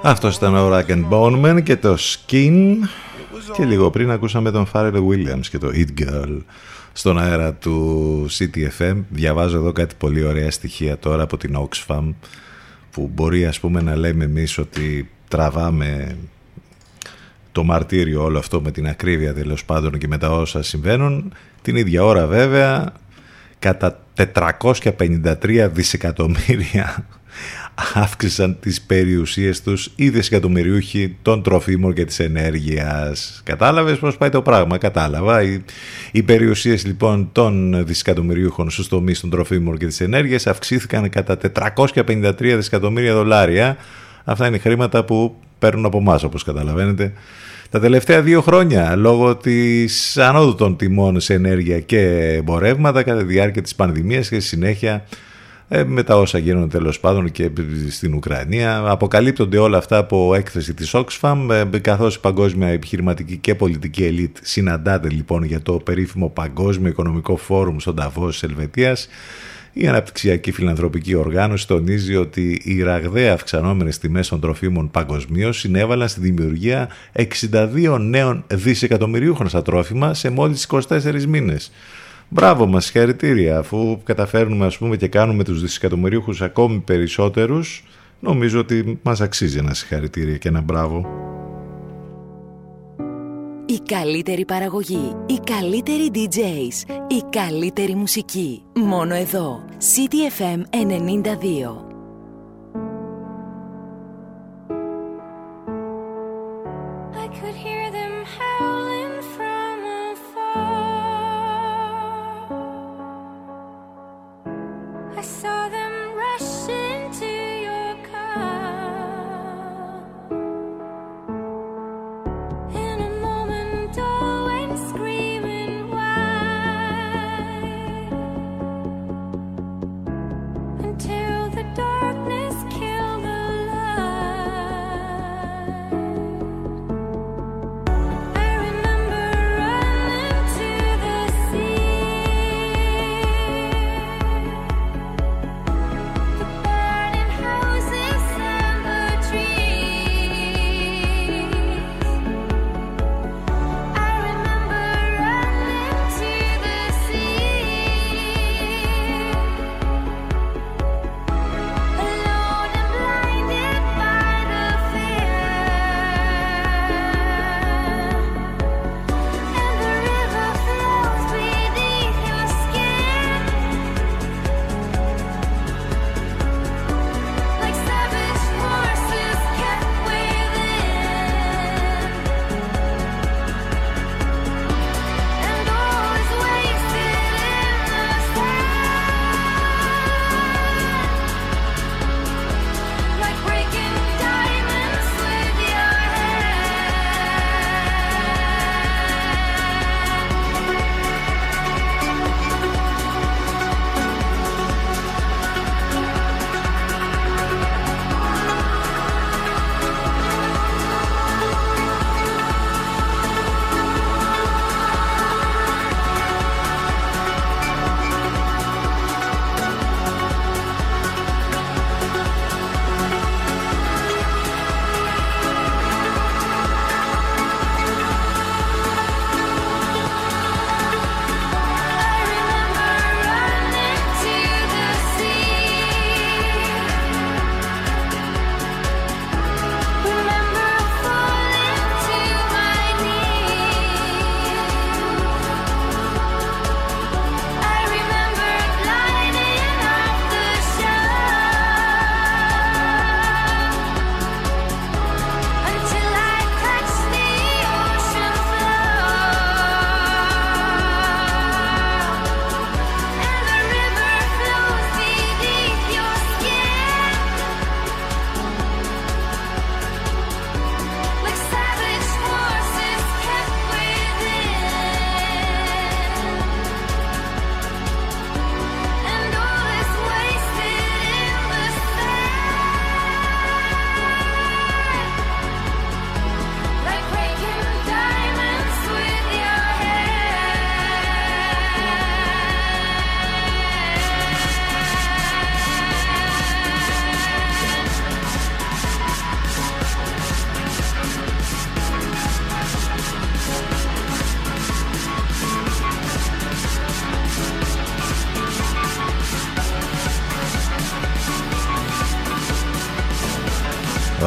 Αυτός ήταν ο Rack and Bone Man και το Skin. Και λίγο πριν ακούσαμε τον Pharrell Williams και το It Girl στον αέρα του CTFM. Διαβάζω εδώ κάτι πολύ ωραία στοιχεία τώρα από την Oxfam που μπορεί ας πούμε να λέμε εμείς ότι τραβάμε το μαρτύριο όλο αυτό με την ακρίβεια τέλος πάντων και με τα όσα συμβαίνουν. Την ίδια ώρα βέβαια κατά 453 δισεκατομμύρια <laughs> αύξησαν τις περιουσίες τους οι δισεκατομμυριούχοι των τροφίμων και της ενέργειας. Κατάλαβες πώς πάει το πράγμα, κατάλαβα. Οι, οι περιουσίες λοιπόν των δισεκατομμυριούχων στους τομείς των τροφίμων και της ενέργειας αυξήθηκαν κατά 453 δισεκατομμύρια δολάρια. Αυτά είναι χρήματα που παίρνουν από εμάς, όπως καταλαβαίνετε. Τα τελευταία δύο χρόνια, λόγω της ανόδου των τιμών σε ενέργεια και εμπορεύματα κατά τη διάρκεια της πανδημίας και στη συνέχεια ε, με τα όσα γίνονται τέλος πάντων και στην Ουκρανία. Αποκαλύπτονται όλα αυτά από έκθεση της Oxfam, ε, καθώς η παγκόσμια επιχειρηματική και πολιτική ελίτ συναντάται λοιπόν για το περίφημο Παγκόσμιο Οικονομικό Φόρουμ στον Ταβό της Ελβετίας Η Αναπτυξιακή Φιλανθρωπική Οργάνωση τονίζει ότι οι ραγδαία αυξανόμενες τιμές των τροφίμων παγκοσμίως συνέβαλαν στη δημιουργία 62 νέων δισεκατομμυρίουχων στα τρόφιμα σε μόλις 24 μήνες. Μπράβο μας, συγχαρητήρια, αφού καταφέρνουμε ας πούμε και κάνουμε τους δισεκατομμυρίουχους ακόμη περισσότερους, νομίζω ότι μας αξίζει ένα συγχαρητήρια και ένα μπράβο. Η καλύτερη παραγωγή, οι καλύτεροι DJs, η καλύτερη μουσική. Μόνο εδώ. CTFM 92.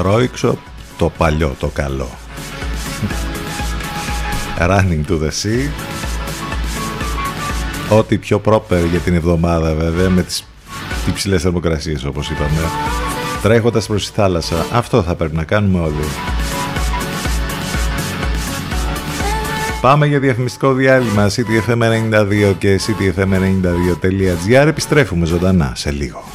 Ρόιξο το παλιό, το καλό. Running to the sea. Ό,τι πιο proper για την εβδομάδα βέβαια με τις υψηλές θερμοκρασίες όπως είπαμε. Τρέχοντας προς τη θάλασσα. Αυτό θα πρέπει να κάνουμε όλοι. Πάμε για διαφημιστικό διάλειμμα ctfm92 και ctfm92.gr Επιστρέφουμε ζωντανά σε λίγο.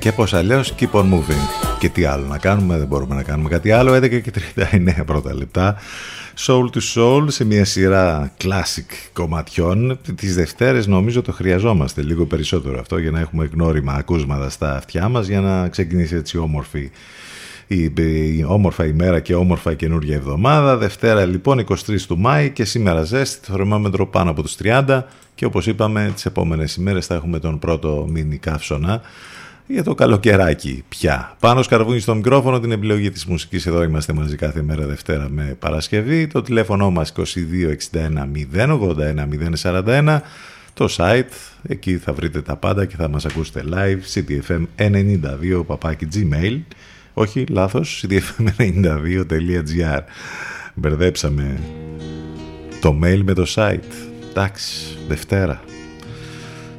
Και πώς αλλιώς keep on moving. Και τι άλλο να κάνουμε, δεν μπορούμε να κάνουμε κάτι άλλο. 11 και 39 πρώτα λεπτά. Soul to Soul σε μια σειρά classic κομματιών. Τις Δευτέρες νομίζω το χρειαζόμαστε λίγο περισσότερο αυτό για να έχουμε γνώριμα ακούσματα στα αυτιά μας για να ξεκινήσει έτσι όμορφη η, η όμορφα ημέρα και όμορφα καινούργια εβδομάδα. Δευτέρα λοιπόν 23 του Μάη και σήμερα ζέστη, το θερμόμετρο πάνω από τους 30 και όπως είπαμε τις επόμενες ημέρες θα έχουμε τον πρώτο μίνι καύσωνα για το καλοκαιράκι πια. Πάνω σκαρβούνι στο μικρόφωνο την επιλογή της μουσικής εδώ είμαστε μαζί κάθε μέρα Δευτέρα με Παρασκευή. Το τηλέφωνο μας 2261 081 041 το site, εκεί θα βρείτε τα πάντα και θα μας ακούσετε live, ctfm92 παπάκι gmail, όχι λάθος, ctfm92.gr. Μπερδέψαμε το mail με το site. Εντάξει, Δευτέρα.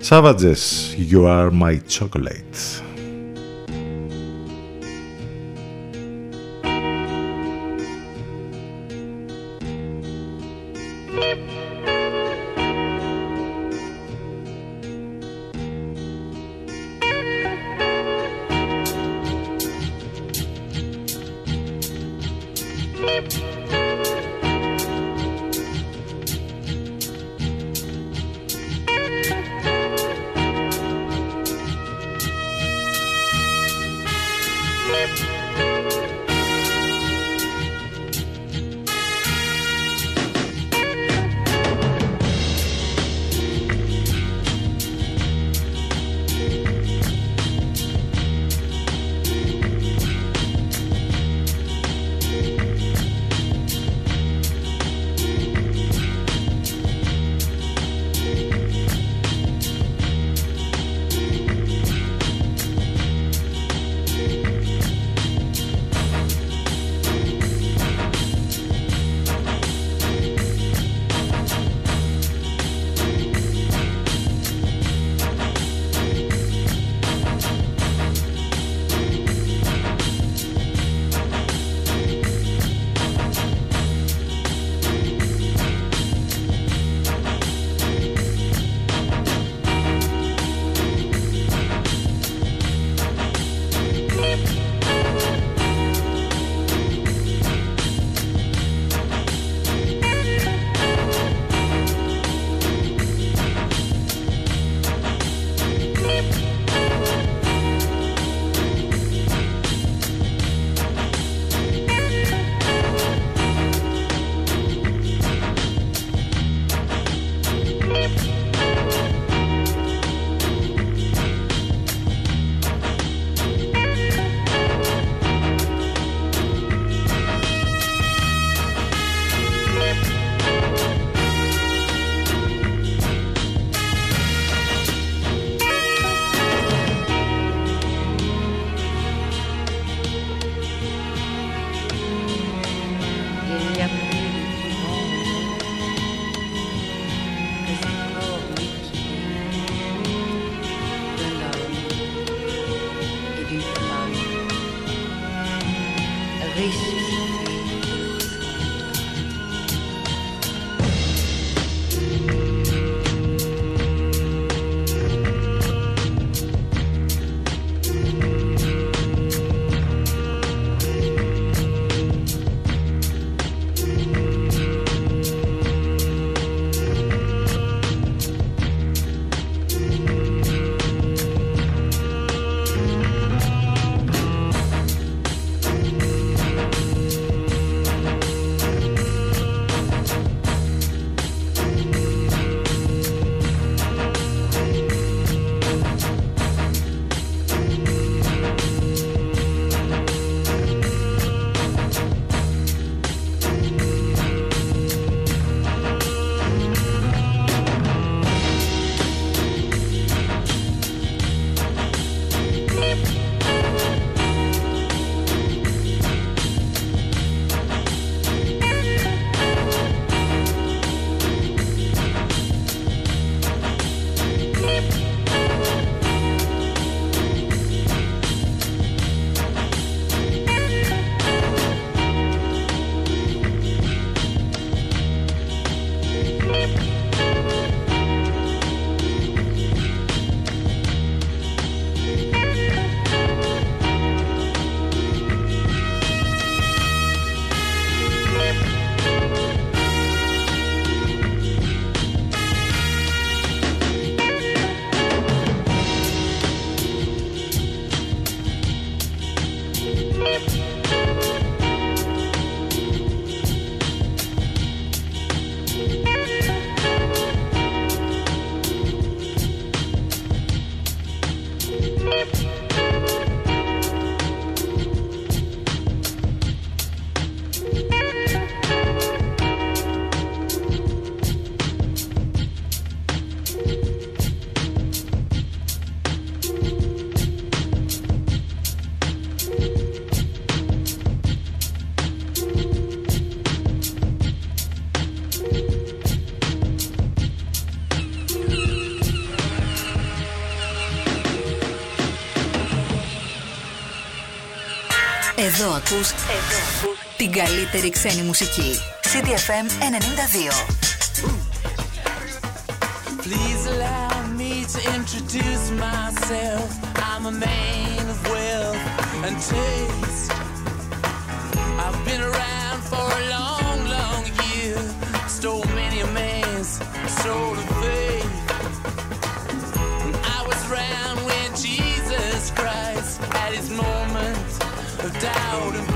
Savages, you are my chocolate. Εδώ ακούς, εδώ ακούς την καλύτερη ξένη μουσική. CDFM 92. Please allow me to introduce myself. I'm a man of wealth and taste. loud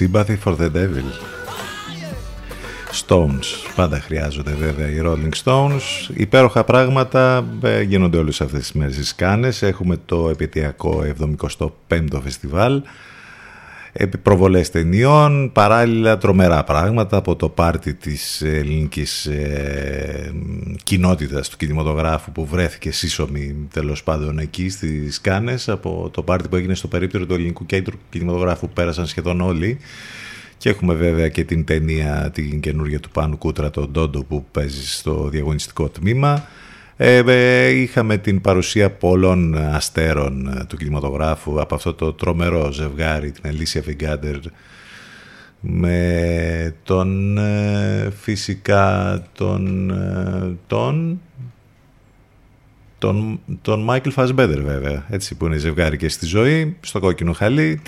Sympathy for the Devil. Stones. Πάντα χρειάζονται βέβαια οι Rolling Stones. Υπέροχα πράγματα ε, γίνονται όλες αυτές τις μέρες στις Κάνες. Έχουμε το επαιτειακό 75ο φεστιβάλ. Επί- Προβολές ταινιών, παράλληλα τρομερά πράγματα από το πάρτι της ελληνικής ε, κοινότητας του κινηματογράφου που βρέθηκε σύσσωμη τέλος πάντων εκεί στις Κάνες από το πάρτι που έγινε στο περίπτερο του ελληνικού κέντρου κινηματογράφου που πέρασαν σχεδόν όλοι και έχουμε βέβαια και την ταινία την καινούργια του Πάνου Κούτρα, τον Ντόντο που παίζει στο διαγωνιστικό τμήμα. Ε, ε, είχαμε την παρουσία πολλών αστέρων ε, του κινηματογράφου από αυτό το τρομερό ζευγάρι, την Ελίσια Φιγκάντερ με τον ε, φυσικά τον ε, τον τον, τον Μάικλ Φασμπέντερ βέβαια, έτσι που είναι ζευγάρι και στη ζωή, στο κόκκινο χαλί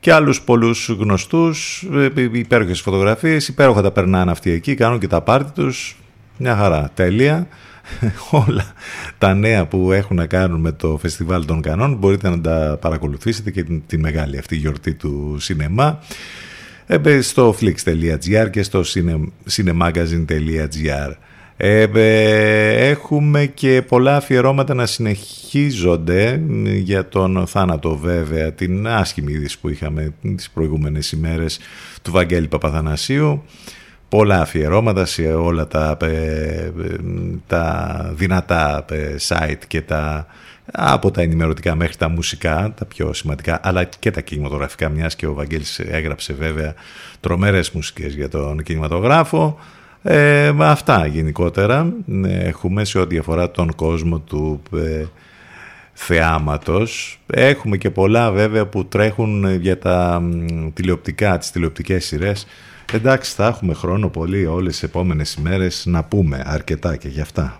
και άλλους πολλούς γνωστούς, ε, υπέροχες φωτογραφίες, υπέροχα τα περνάνε αυτοί εκεί, κάνουν και τα πάρτι τους, μια χαρά, τέλεια. <laughs> όλα τα νέα που έχουν να κάνουν με το Φεστιβάλ των Κανών μπορείτε να τα παρακολουθήσετε και τη μεγάλη αυτή γιορτή του σινεμά. Ε, στο flix.gr και στο cinemagazine.gr ε, έχουμε και πολλά αφιερώματα να συνεχίζονται για τον θάνατο βέβαια την άσχημη είδηση που είχαμε τις προηγούμενες ημέρες του Βαγγέλη Παπαθανασίου πολλά αφιερώματα σε όλα τα, ε, δυνατά ε, site και τα από τα ενημερωτικά μέχρι τα μουσικά, τα πιο σημαντικά, αλλά και τα κινηματογραφικά, μιας και ο Βαγγέλης έγραψε βέβαια τρομερές μουσικές για τον κινηματογράφο. Ε, αυτά γενικότερα ε, έχουμε σε ό,τι αφορά τον κόσμο του ε, θεάματος. Έχουμε και πολλά βέβαια που τρέχουν για τα μ, τηλεοπτικά, τις τηλεοπτικές σειρές, Εντάξει, θα έχουμε χρόνο πολύ όλες τις επόμενες ημέρες να πούμε αρκετά και γι' αυτά.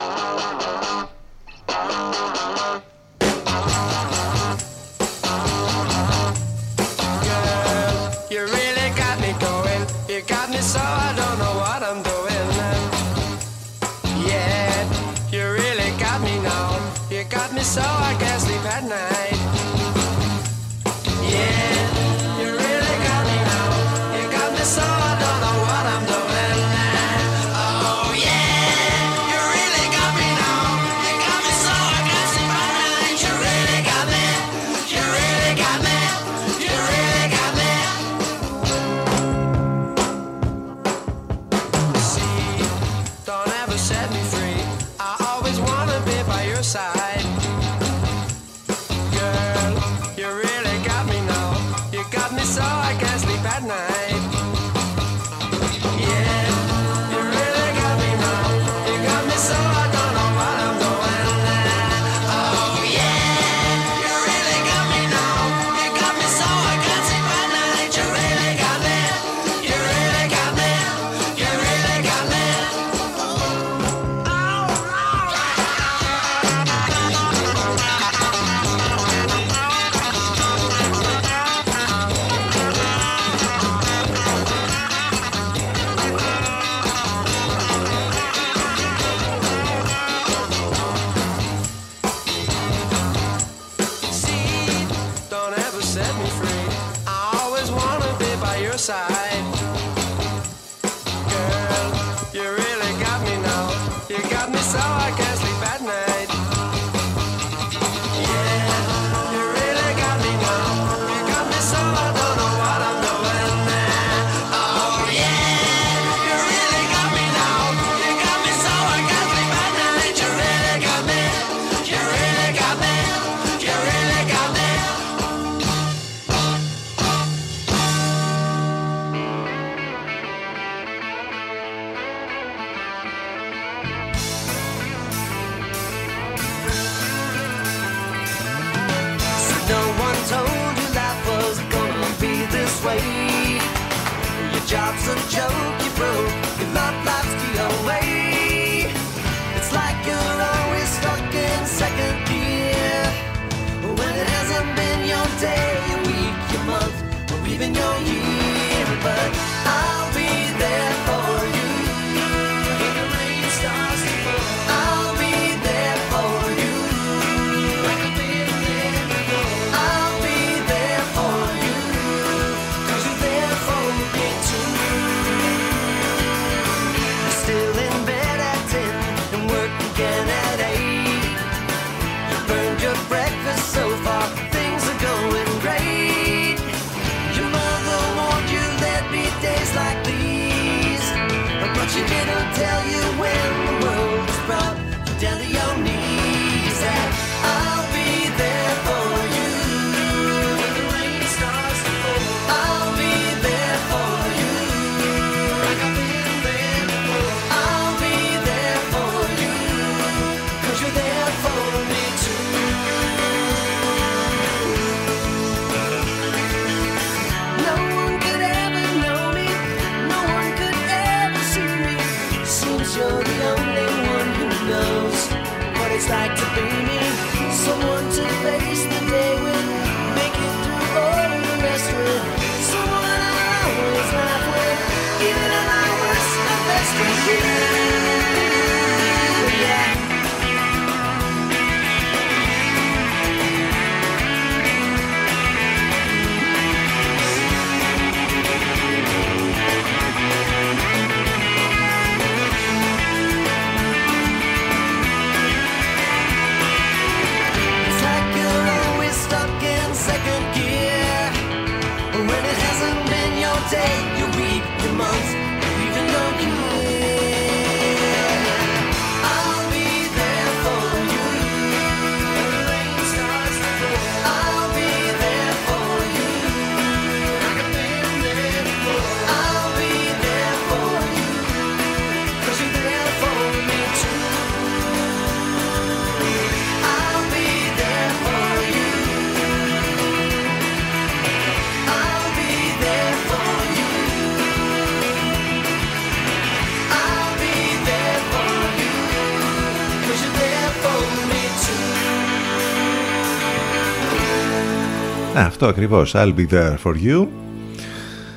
Αυτό ακριβώς. I'll be there for you.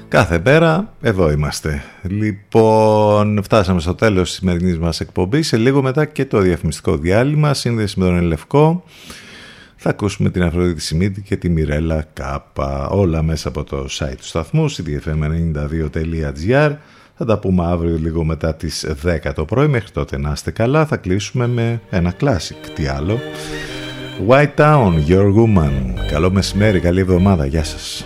Κάθε μέρα εδώ είμαστε. Λοιπόν, φτάσαμε στο τέλος της σημερινής μας εκπομπής. Σε λίγο μετά και το διαφημιστικό διάλειμμα, σύνδεση με τον Ελευκό. Θα ακούσουμε την Αφροδίτη Σιμίτη και τη Μιρέλα Κάπα. Όλα μέσα από το site του σταθμού, cdfm92.gr. Θα τα πούμε αύριο λίγο μετά τις 10 το πρωί. Μέχρι τότε να είστε καλά. Θα κλείσουμε με ένα classic. Τι άλλο; White Town, Your Woman. Καλό μεσημέρι, καλή εβδομάδα. Γεια σας.